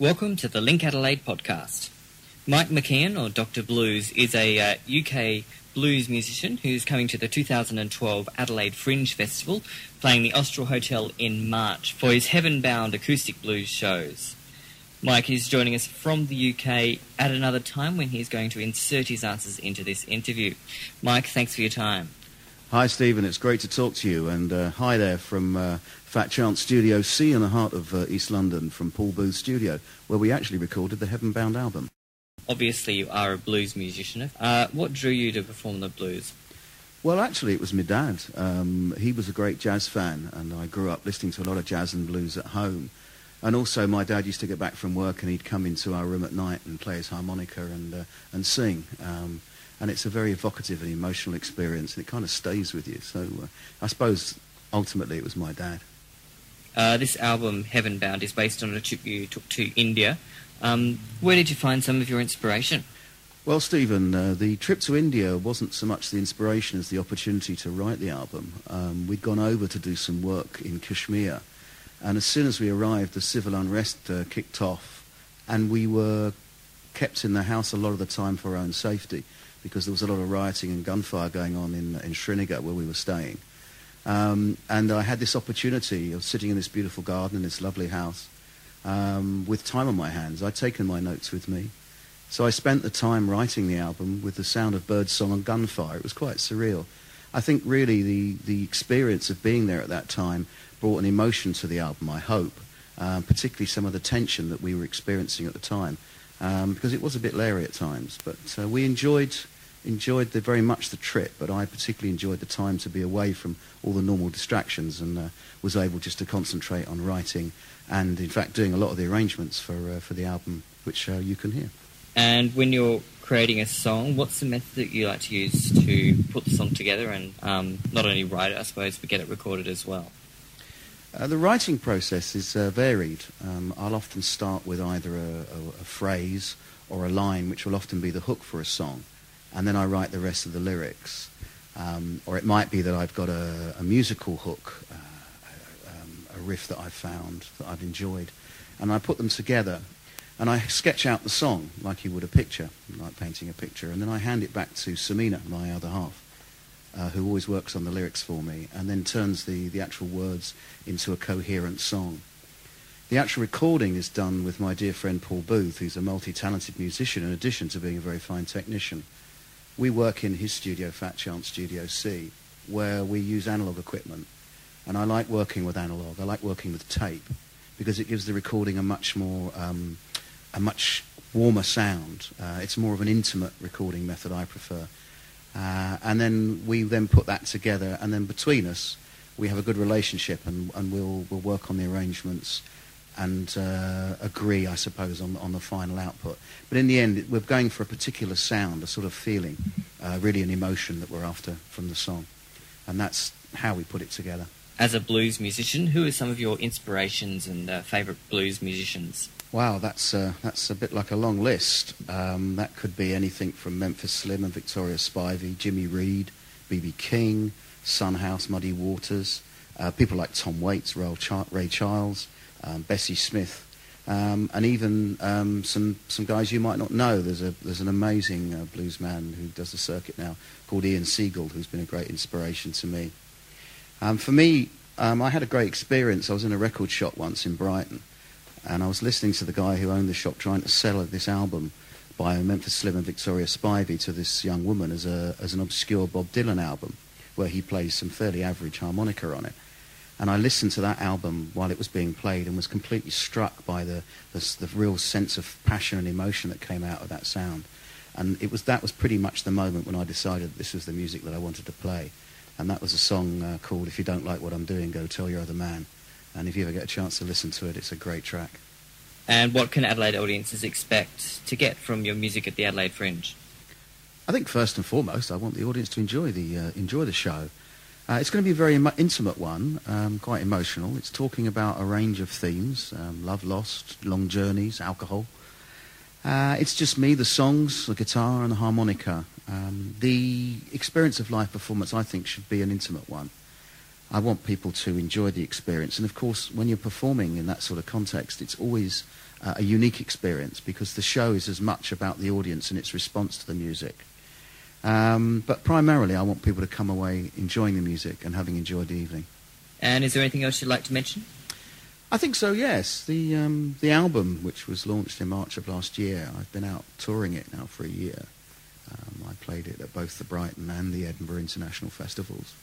Welcome to the Link Adelaide podcast. Mike McKeon, or Dr. Blues, is a uh, UK blues musician who's coming to the 2012 Adelaide Fringe Festival, playing the Austral Hotel in March for his Heaven Bound acoustic blues shows. Mike is joining us from the UK at another time when he's going to insert his answers into this interview. Mike, thanks for your time. Hi, Stephen. It's great to talk to you. And uh, hi there from uh, Fat Chance Studio C in the heart of uh, East London, from Paul Booth Studio, where we actually recorded the Heaven Bound album. Obviously, you are a blues musician. Uh, what drew you to perform the blues? Well, actually, it was my dad. Um, he was a great jazz fan, and I grew up listening to a lot of jazz and blues at home. And also, my dad used to get back from work, and he'd come into our room at night and play his harmonica and uh, and sing. Um, and it's a very evocative and emotional experience, and it kind of stays with you. So uh, I suppose ultimately it was my dad. Uh, this album, Heaven Bound, is based on a trip you took to India. Um, where did you find some of your inspiration? Well, Stephen, uh, the trip to India wasn't so much the inspiration as the opportunity to write the album. Um, we'd gone over to do some work in Kashmir, and as soon as we arrived, the civil unrest uh, kicked off, and we were kept in the house a lot of the time for our own safety because there was a lot of rioting and gunfire going on in, in Srinagar where we were staying. Um, and I had this opportunity of sitting in this beautiful garden in this lovely house um, with time on my hands. I'd taken my notes with me. So I spent the time writing the album with the sound of birdsong and gunfire. It was quite surreal. I think really the, the experience of being there at that time brought an emotion to the album, I hope, um, particularly some of the tension that we were experiencing at the time um, because it was a bit leery at times. But uh, we enjoyed enjoyed the, very much the trip, but I particularly enjoyed the time to be away from all the normal distractions and uh, was able just to concentrate on writing and, in fact, doing a lot of the arrangements for uh, for the album, which uh, you can hear. And when you're creating a song, what's the method that you like to use to put the song together and um, not only write it, I suppose, but get it recorded as well? Uh, the writing process is uh, varied. Um, I'll often start with either a, a, a, phrase or a line, which will often be the hook for a song, and then I write the rest of the lyrics. Um, or it might be that I've got a, a musical hook, uh, um, a riff that I've found that I've enjoyed, and I put them together, and I sketch out the song like you would a picture, like painting a picture, and then I hand it back to Samina, my other half uh, who always works on the lyrics for me, and then turns the, the actual words into a coherent song. The actual recording is done with my dear friend Paul Booth, who's a multi-talented musician in addition to being a very fine technician. We work in his studio, Fat Chance Studio C, where we use analog equipment. And I like working with analog. I like working with tape because it gives the recording a much more, um, a much warmer sound. Uh, it's more of an intimate recording method I prefer. Uh, and then we then put that together, and then between us, we have a good relationship, and, and we'll, we'll work on the arrangements and uh, agree, I suppose, on, on the final output. But in the end, we're going for a particular sound, a sort of feeling, uh, really an emotion that we're after from the song. And that's how we put it together. As a blues musician, who are some of your inspirations and uh, favourite blues musicians? Wow, that's uh, that's a bit like a long list. Um, that could be anything from Memphis Slim and Victoria Spivey, Jimmy Reed, B.B. King, Son House, Muddy Waters, uh, people like Tom Waits, Ray Charles, um, Bessie Smith, um, and even um, some some guys you might not know. There's a there's an amazing uh, blues man who does the circuit now called Ian Siegel, who's been a great inspiration to me. Um, for me, um, I had a great experience. I was in a record shop once in Brighton and I was listening to the guy who owned the shop trying to sell this album by Memphis Slim and Victoria Spivey to this young woman as, a, as an obscure Bob Dylan album where he plays some fairly average harmonica on it. And I listened to that album while it was being played and was completely struck by the, the, the real sense of passion and emotion that came out of that sound. And it was, that was pretty much the moment when I decided this was the music that I wanted to play. And that was a song uh, called If You Don't Like What I'm Doing, Go Tell Your Other Man. And if you ever get a chance to listen to it, it's a great track. And what can Adelaide audiences expect to get from your music at the Adelaide Fringe? I think first and foremost, I want the audience to enjoy the uh, enjoy the show. Uh, it's going to be a very Im- intimate one, um, quite emotional. It's talking about a range of themes: um, love lost, long journeys, alcohol. Uh, it's just me, the songs, the guitar, and the harmonica. Um, the experience of live performance, I think, should be an intimate one. I want people to enjoy the experience. And of course, when you're performing in that sort of context, it's always uh, a unique experience because the show is as much about the audience and its response to the music. Um, but primarily, I want people to come away enjoying the music and having enjoyed the evening. And is there anything else you'd like to mention? I think so. Yes, the um, the album, which was launched in March of last year, I've been out touring it now for a year. Um, I played it at both the Brighton and the Edinburgh International Festivals,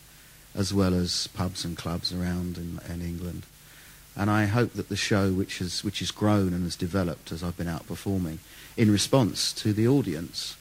as well as pubs and clubs around in, in England. And I hope that the show, which has which has grown and has developed as I've been out performing, in response to the audience,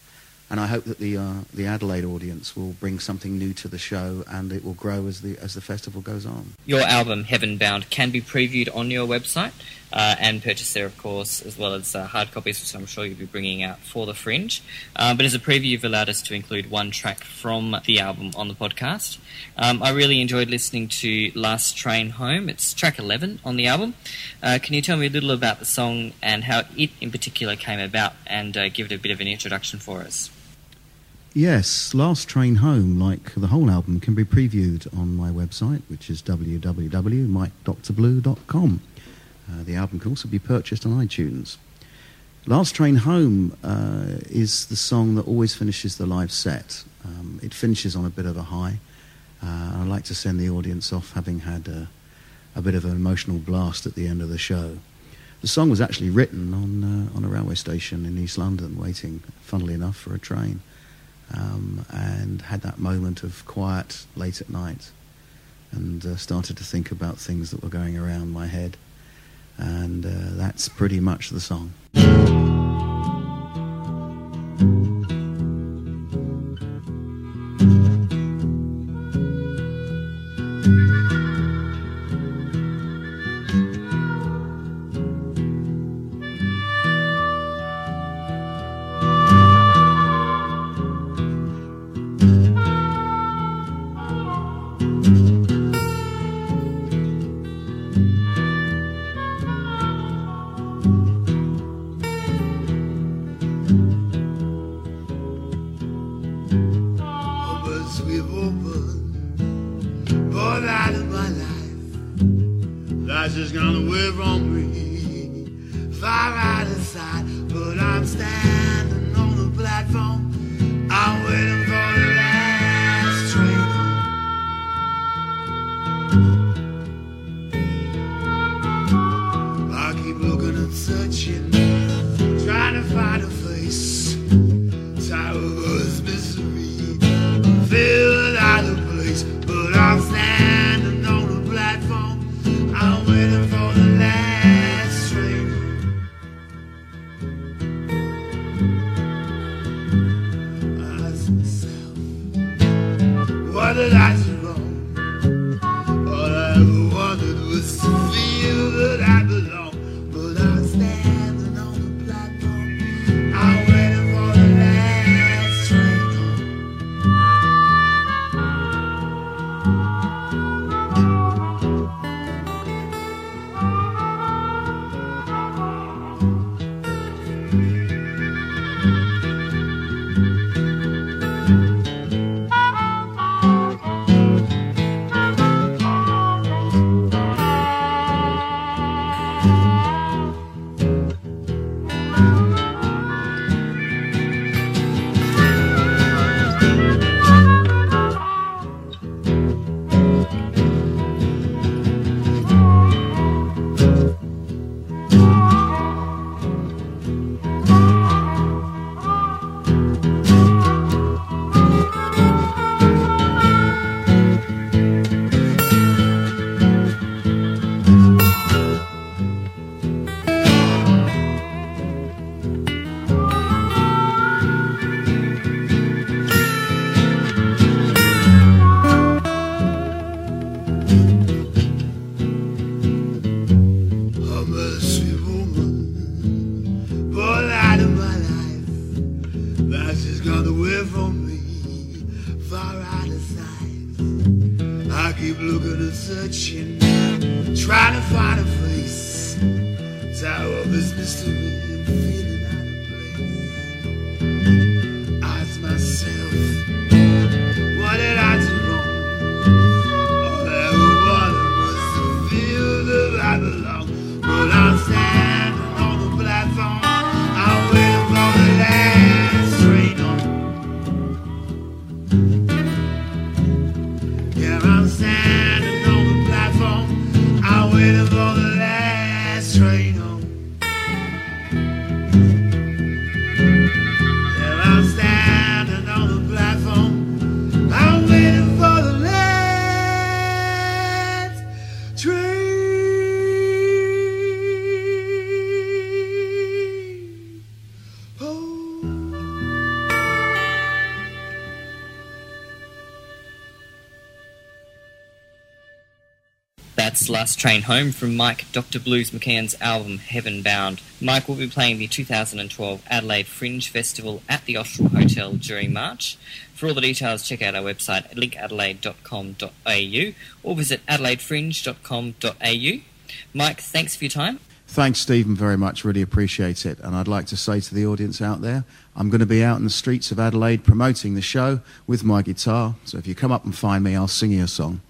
and I hope that the uh, the Adelaide audience will bring something new to the show, and it will grow as the as the festival goes on. Your album Heaven Bound can be previewed on your website uh, and purchased there, of course, as well as uh, hard copies, which I'm sure you'll be bringing out for the Fringe. Uh, but as a preview, you've allowed us to include one track from the album on the podcast. Um, I really enjoyed listening to Last Train Home. It's track 11 on the album. Uh, can you tell me a little about the song and how it in particular came about, and uh, give it a bit of an introduction for us? Yes, Last Train Home, like the whole album, can be previewed on my website, which is www.mikedrblue.com. Uh, the album can also be purchased on iTunes. Last Train Home uh, is the song that always finishes the live set. Um, it finishes on a bit of a high. Uh, I like to send the audience off having had a, a, bit of an emotional blast at the end of the show. The song was actually written on, uh, on a railway station in East London, waiting, funnily enough, for a train um, and had that moment of quiet late at night and uh, started to think about things that were going around my head. And uh, that's pretty much the song. Opens we've opened, but out of my life, Life's just gone away from me, far out of sight. But I'm standing on the platform, I'm waiting whether that's Last Train Home from Mike Dr. Blues McKeon's album Heaven Bound. Mike will be playing the 2012 Adelaide Fringe Festival at the Austral Hotel during March. For all the details, check out our website at linkadelaide.com.au or visit adelaidefringe.com.au. Mike, thanks for your time. Thanks, Stephen, very much. Really appreciate it. And I'd like to say to the audience out there, I'm going to be out in the streets of Adelaide promoting the show with my guitar. So if you come up and find me, I'll sing you a song.